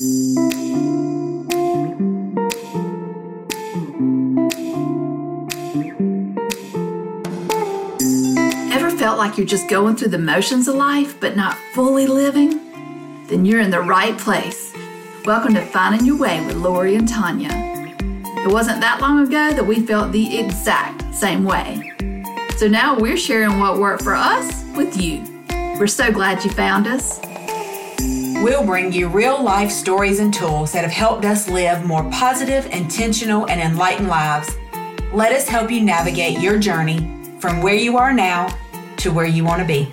Ever felt like you're just going through the motions of life but not fully living? Then you're in the right place. Welcome to Finding Your Way with Lori and Tanya. It wasn't that long ago that we felt the exact same way. So now we're sharing what worked for us with you. We're so glad you found us. We'll bring you real life stories and tools that have helped us live more positive, intentional, and enlightened lives. Let us help you navigate your journey from where you are now to where you want to be.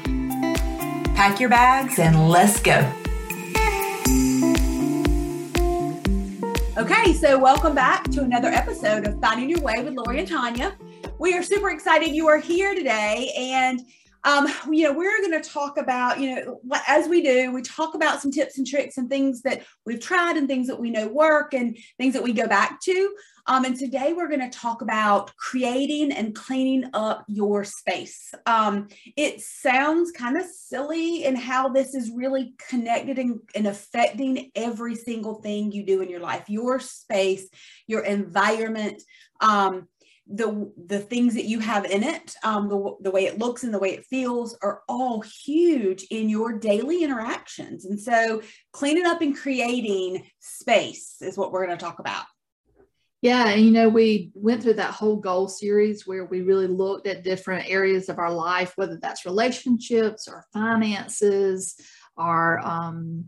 Pack your bags and let's go. Okay, so welcome back to another episode of Finding Your Way with Lori and Tanya. We are super excited you are here today, and um, you know, we're going to talk about, you know, as we do, we talk about some tips and tricks and things that we've tried and things that we know work and things that we go back to. Um, and today we're going to talk about creating and cleaning up your space. Um, it sounds kind of silly in how this is really connected and, and affecting every single thing you do in your life, your space, your environment. Um, the the things that you have in it um, the, the way it looks and the way it feels are all huge in your daily interactions. And so cleaning up and creating space is what we're going to talk about. Yeah and you know we went through that whole goal series where we really looked at different areas of our life whether that's relationships or finances our um,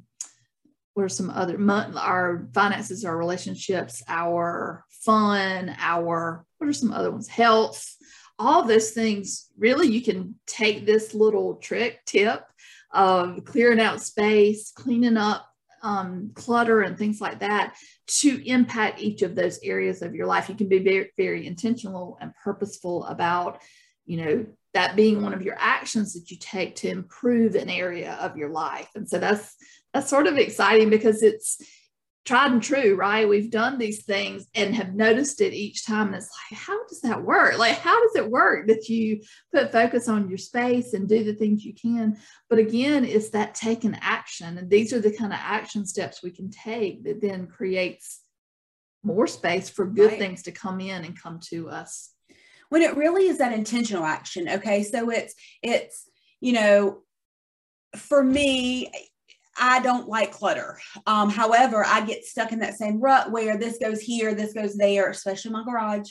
what are some other our finances our relationships our fun our what are some other ones? Health. All those things really you can take this little trick tip of clearing out space cleaning up um, clutter and things like that to impact each of those areas of your life. You can be very very intentional and purposeful about you know that being one of your actions that you take to improve an area of your life. And so that's that's sort of exciting because it's tried and true, right? We've done these things and have noticed it each time. And it's like, how does that work? Like, how does it work that you put focus on your space and do the things you can? But again, it's that taking action. And these are the kind of action steps we can take that then creates more space for good right. things to come in and come to us. When it really is that intentional action. Okay. So it's, it's, you know, for me, I don't like clutter. Um, however, I get stuck in that same rut where this goes here, this goes there, especially my garage.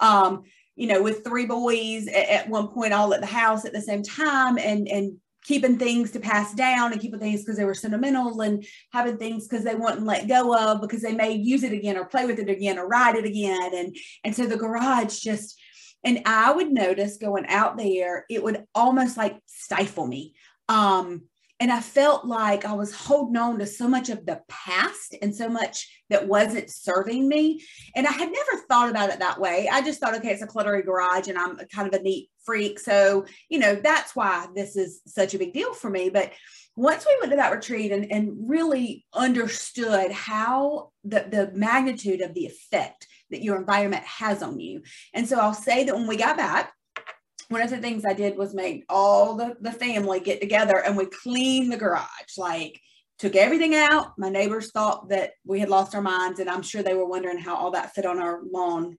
Um, you know, with three boys at, at, one point all at the house at the same time and and keeping things to pass down and keeping things because they were sentimental and having things because they wouldn't let go of because they may use it again or play with it again or ride it again. And and so the garage just and I would notice going out there, it would almost like stifle me. Um, and I felt like I was holding on to so much of the past and so much that wasn't serving me. And I had never thought about it that way. I just thought, okay, it's a cluttery garage and I'm kind of a neat freak. So, you know, that's why this is such a big deal for me. But once we went to that retreat and, and really understood how the, the magnitude of the effect that your environment has on you. And so I'll say that when we got back, one of the things I did was make all the, the family get together and we cleaned the garage. Like took everything out. My neighbors thought that we had lost our minds, and I'm sure they were wondering how all that fit on our lawn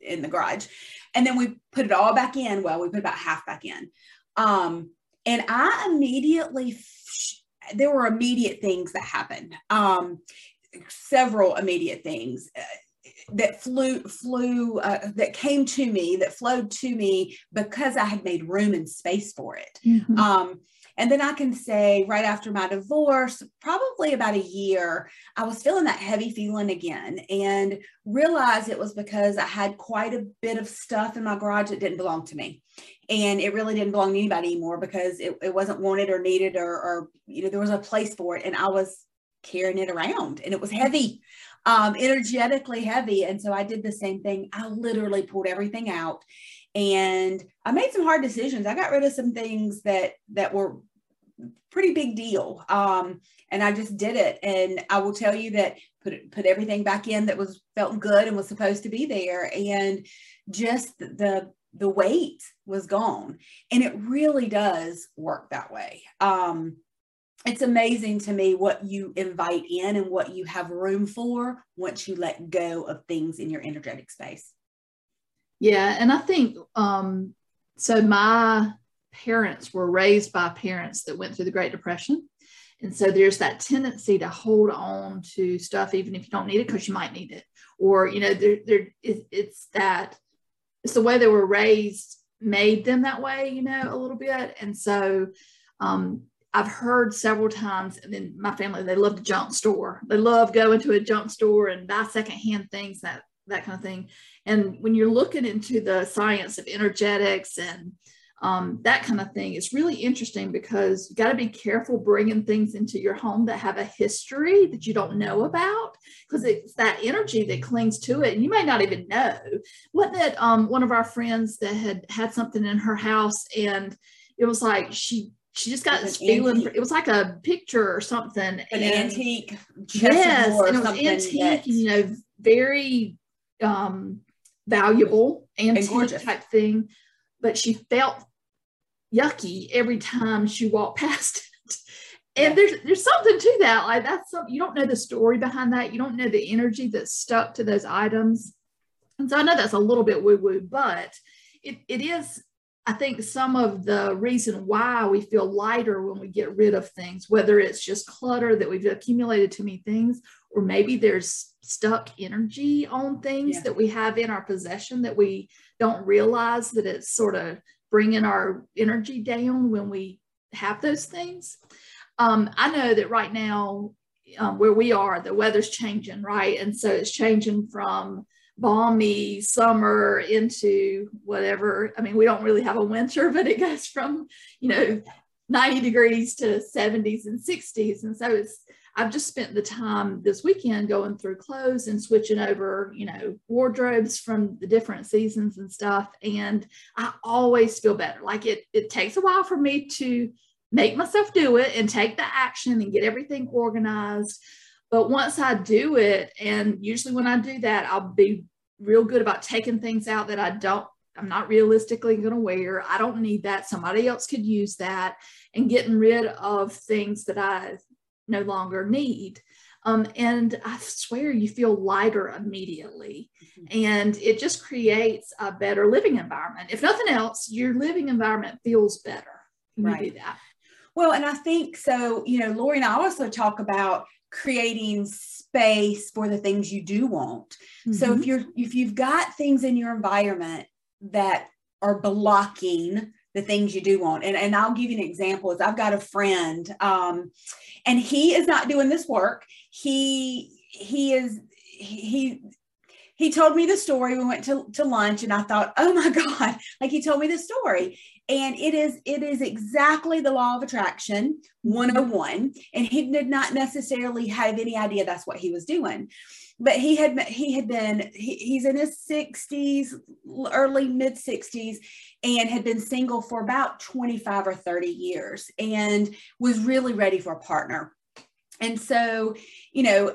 in the garage. And then we put it all back in. Well, we put about half back in. Um, and I immediately, there were immediate things that happened. Um, several immediate things that flew flew uh, that came to me that flowed to me because I had made room and space for it. Mm-hmm. Um, and then I can say right after my divorce, probably about a year, I was feeling that heavy feeling again and realized it was because I had quite a bit of stuff in my garage that didn't belong to me. And it really didn't belong to anybody anymore because it, it wasn't wanted or needed or, or, you know, there was a place for it. And I was carrying it around and it was heavy um, energetically heavy. And so I did the same thing. I literally pulled everything out and I made some hard decisions. I got rid of some things that that were pretty big deal. Um, and I just did it. And I will tell you that put put everything back in that was felt good and was supposed to be there. And just the the weight was gone. And it really does work that way. Um, it's amazing to me what you invite in and what you have room for once you let go of things in your energetic space. Yeah, and I think um, so. My parents were raised by parents that went through the Great Depression. And so there's that tendency to hold on to stuff even if you don't need it because you might need it. Or, you know, there, there it, it's that it's the way they were raised made them that way, you know, a little bit. And so um, I've heard several times, and then my family, they love the junk store. They love going to a junk store and buy secondhand things, that that kind of thing. And when you're looking into the science of energetics and um, that kind of thing it's really interesting because you got to be careful bringing things into your home that have a history that you don't know about because it's that energy that clings to it and you may not even know wasn't it um, one of our friends that had had something in her house and it was like she she just got this feeling antique. it was like a picture or something an and, antique yes and it was antique you know very um valuable antique type thing but she felt yucky every time she walked past it. And yeah. there's there's something to that. Like that's something you don't know the story behind that. You don't know the energy that's stuck to those items. And so I know that's a little bit woo-woo, but it, it is, I think, some of the reason why we feel lighter when we get rid of things, whether it's just clutter that we've accumulated too many things, or maybe there's stuck energy on things yeah. that we have in our possession that we don't realize that it's sort of bringing our energy down when we have those things. Um, I know that right now, um, where we are, the weather's changing, right? And so it's changing from balmy summer into whatever. I mean, we don't really have a winter, but it goes from, you know, 90 degrees to 70s and 60s. And so it's I've just spent the time this weekend going through clothes and switching over, you know, wardrobes from the different seasons and stuff. And I always feel better. Like it, it takes a while for me to make myself do it and take the action and get everything organized. But once I do it, and usually when I do that, I'll be real good about taking things out that I don't I'm not realistically going to wear. I don't need that. Somebody else could use that and getting rid of things that I no longer need. Um, and I swear you feel lighter immediately. Mm-hmm. And it just creates a better living environment. If nothing else, your living environment feels better when right. you do that. Well, and I think so, you know, Lori and I also talk about creating space for the things you do want. Mm-hmm. So if mm-hmm. you're if you've got things in your environment that are blocking the things you do want. And, and I'll give you an example is I've got a friend um, and he is not doing this work. He, he is, he, he told me the story. We went to, to lunch and I thought, oh my God, like he told me the story. And it is, it is exactly the law of attraction 101. And he did not necessarily have any idea that's what he was doing but he had he had been he, he's in his 60s early mid 60s and had been single for about 25 or 30 years and was really ready for a partner and so you know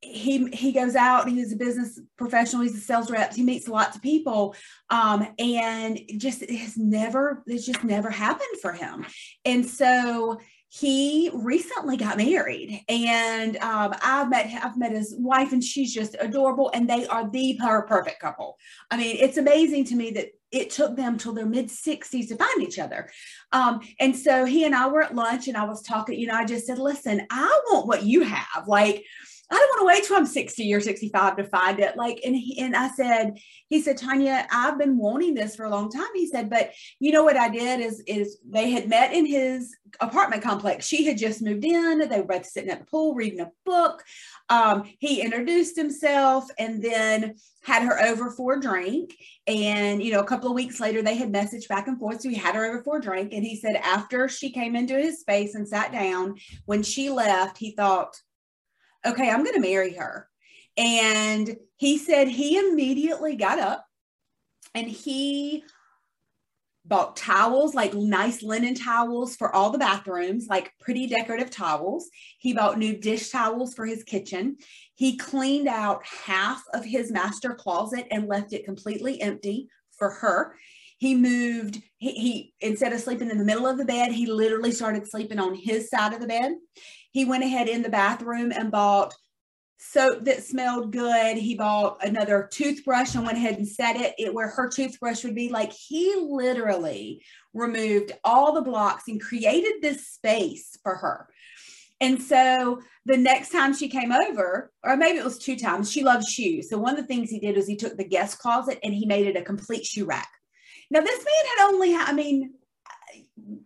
he he goes out he's a business professional he's a sales rep he meets lots of people um, and just it has never it's just never happened for him and so he recently got married and um, I've met I've met his wife and she's just adorable and they are the perfect couple. I mean, it's amazing to me that it took them till their mid 60s to find each other. Um, and so he and I were at lunch and I was talking, you know, I just said, listen, I want what you have. Like, I don't want to wait till I'm 60 or 65 to find it. Like, and he, and I said, he said, Tanya, I've been wanting this for a long time. He said, but you know what I did is, is they had met in his apartment complex. She had just moved in. They were both sitting at the pool reading a book. Um, he introduced himself and then had her over for a drink. And, you know, a couple of weeks later, they had messaged back and forth. So he had her over for a drink. And he said, after she came into his space and sat down, when she left, he thought, okay, I'm going to marry her. And he said he immediately got up and he bought towels, like nice linen towels for all the bathrooms, like pretty decorative towels. He bought new dish towels for his kitchen. He cleaned out half of his master closet and left it completely empty for her. He moved, he, he instead of sleeping in the middle of the bed, he literally started sleeping on his side of the bed. He went ahead in the bathroom and bought soap that smelled good. He bought another toothbrush and went ahead and set it, it where her toothbrush would be. Like he literally removed all the blocks and created this space for her. And so the next time she came over, or maybe it was two times, she loves shoes. So one of the things he did was he took the guest closet and he made it a complete shoe rack. Now this man had only, I mean,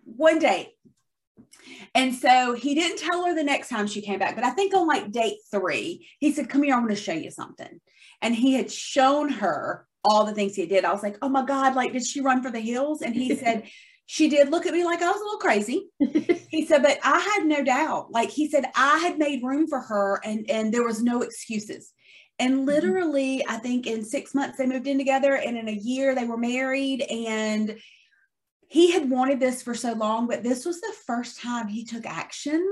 one date. And so he didn't tell her the next time she came back, but I think on like date three, he said, Come here, I want to show you something. And he had shown her all the things he did. I was like, Oh my God, like, did she run for the hills? And he said, She did look at me like I was a little crazy. he said, But I had no doubt. Like he said, I had made room for her and, and there was no excuses. And mm-hmm. literally, I think in six months they moved in together, and in a year they were married. And he had wanted this for so long, but this was the first time he took action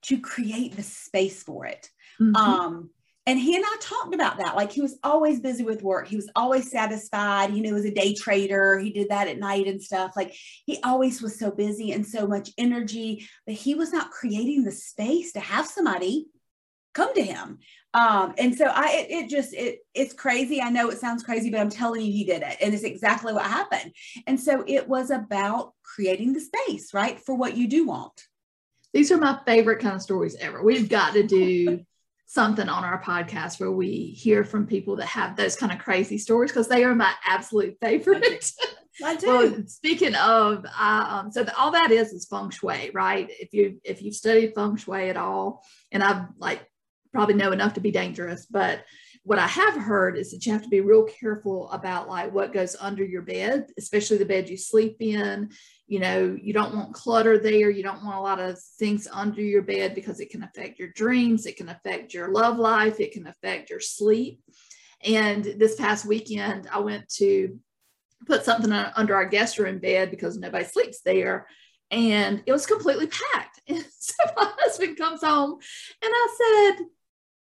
to create the space for it. Mm-hmm. Um, and he and I talked about that. Like he was always busy with work. He was always satisfied. You know, he was a day trader. He did that at night and stuff. Like he always was so busy and so much energy, but he was not creating the space to have somebody come to him. Um, and so I, it, it, just, it, it's crazy. I know it sounds crazy, but I'm telling you, he did it. And it's exactly what happened. And so it was about creating the space, right? For what you do want. These are my favorite kind of stories ever. We've got to do something on our podcast where we hear from people that have those kind of crazy stories because they are my absolute favorite. I do. well, speaking of, um, so the, all that is is feng shui, right? If you if you've studied feng shui at all, and I've like probably know enough to be dangerous. But what I have heard is that you have to be real careful about like what goes under your bed, especially the bed you sleep in. You know, you don't want clutter there. You don't want a lot of things under your bed because it can affect your dreams. It can affect your love life. It can affect your sleep. And this past weekend, I went to put something under our guest room bed because nobody sleeps there and it was completely packed. And so my husband comes home and I said,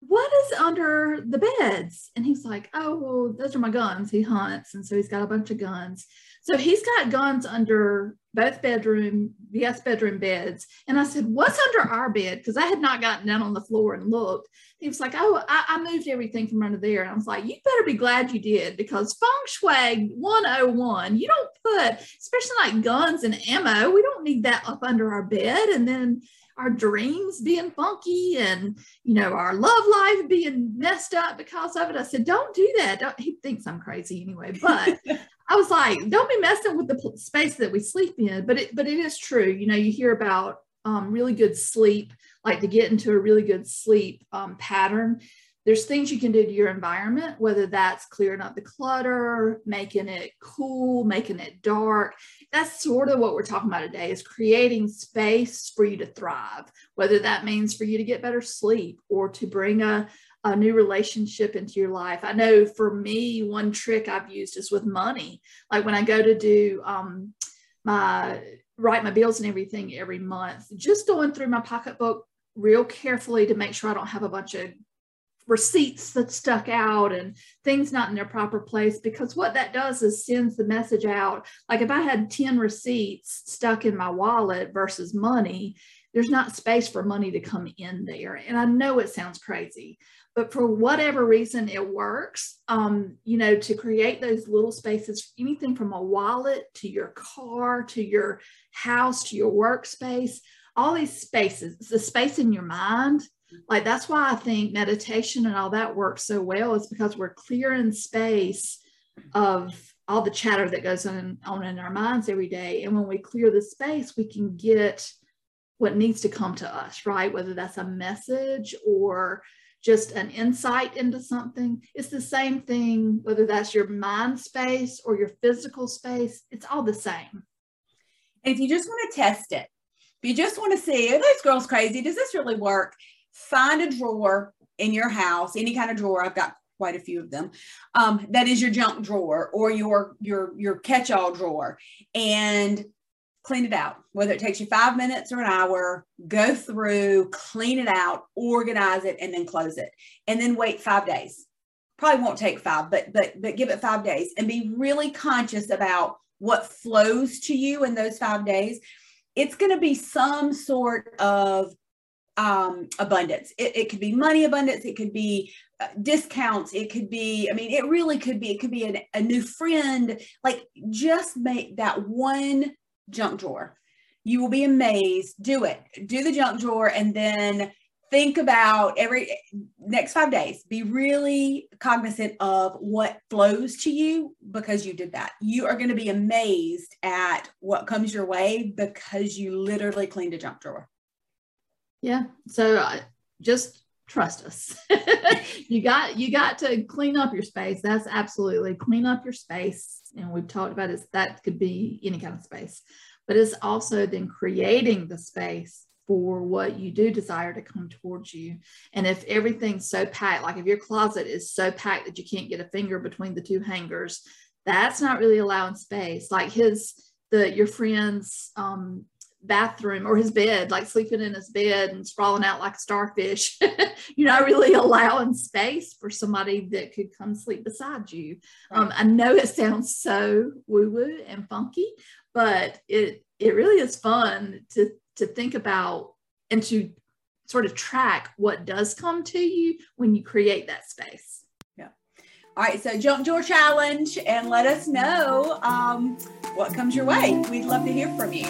what is under the beds? And he's like, oh, those are my guns. He hunts. And so he's got a bunch of guns. So he's got guns under both bedroom, yes, bedroom beds. And I said, what's under our bed? Because I had not gotten down on the floor and looked. He was like, oh, I, I, moved everything from under there. And I was like, you better be glad you did because feng shui 101, you don't put, especially like guns and ammo, we don't need that up under our bed. And then our dreams being funky and you know our love life being messed up because of it. I said don't do that. Don't, he thinks i'm crazy anyway but i was like don't be messing with the space that we sleep in. But it but it is true you know you hear about um, really good sleep like to get into a really good sleep um, pattern there's things you can do to your environment, whether that's clearing up the clutter, making it cool, making it dark. That's sort of what we're talking about today is creating space for you to thrive, whether that means for you to get better sleep or to bring a, a new relationship into your life. I know for me, one trick I've used is with money. Like when I go to do um, my write my bills and everything every month, just going through my pocketbook real carefully to make sure I don't have a bunch of receipts that stuck out and things not in their proper place because what that does is sends the message out. Like if i had 10 receipts stuck in my wallet versus money there's not space for money to come in there. And i know it sounds crazy but for whatever reason it works. Um, you know to create those little spaces anything from a wallet to your car to your house to your workspace all these spaces the space in your mind like that's why I think meditation and all that works so well is because we're clearing space of all the chatter that goes on, on in our minds every day. And when we clear the space, we can get what needs to come to us, right? Whether that's a message or just an insight into something. It's the same thing, whether that's your mind space or your physical space, it's all the same. And if you just want to test it, if you just want to see, are those girls crazy? Does this really work? Find a drawer in your house, any kind of drawer. I've got quite a few of them. Um, that is your junk drawer or your your your catch-all drawer, and clean it out. Whether it takes you five minutes or an hour, go through, clean it out, organize it, and then close it, and then wait five days. Probably won't take five, but but but give it five days and be really conscious about what flows to you in those five days, it's going to be some sort of um, abundance. It, it, could be money abundance. It could be uh, discounts. It could be, I mean, it really could be, it could be an, a new friend. Like just make that one junk drawer. You will be amazed. Do it. Do the junk drawer and then think about every next five days be really cognizant of what flows to you because you did that you are going to be amazed at what comes your way because you literally cleaned a junk drawer yeah. So uh, just trust us. You got you got to clean up your space. That's absolutely clean up your space. And we've talked about this that could be any kind of space. But it's also then creating the space for what you do desire to come towards you. And if everything's so packed, like if your closet is so packed that you can't get a finger between the two hangers, that's not really allowing space. Like his, the your friend's um, bathroom or his bed, like sleeping in his bed and sprawling out like a starfish. You're not really allowing space for somebody that could come sleep beside you. Right. Um, I know it sounds so woo woo and funky, but it it really is fun to to think about and to sort of track what does come to you when you create that space. Yeah. All right. So jump drawer challenge and let us know um, what comes your way. We'd love to hear from you.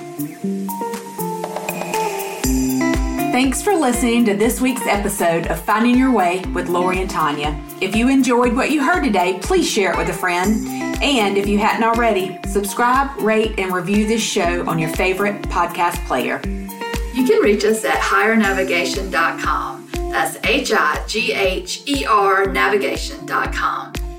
Thanks for listening to this week's episode of Finding Your Way with Lori and Tanya. If you enjoyed what you heard today, please share it with a friend. And if you hadn't already, subscribe, rate, and review this show on your favorite podcast player. You can reach us at highernavigation.com. That's H I G H E R navigation.com.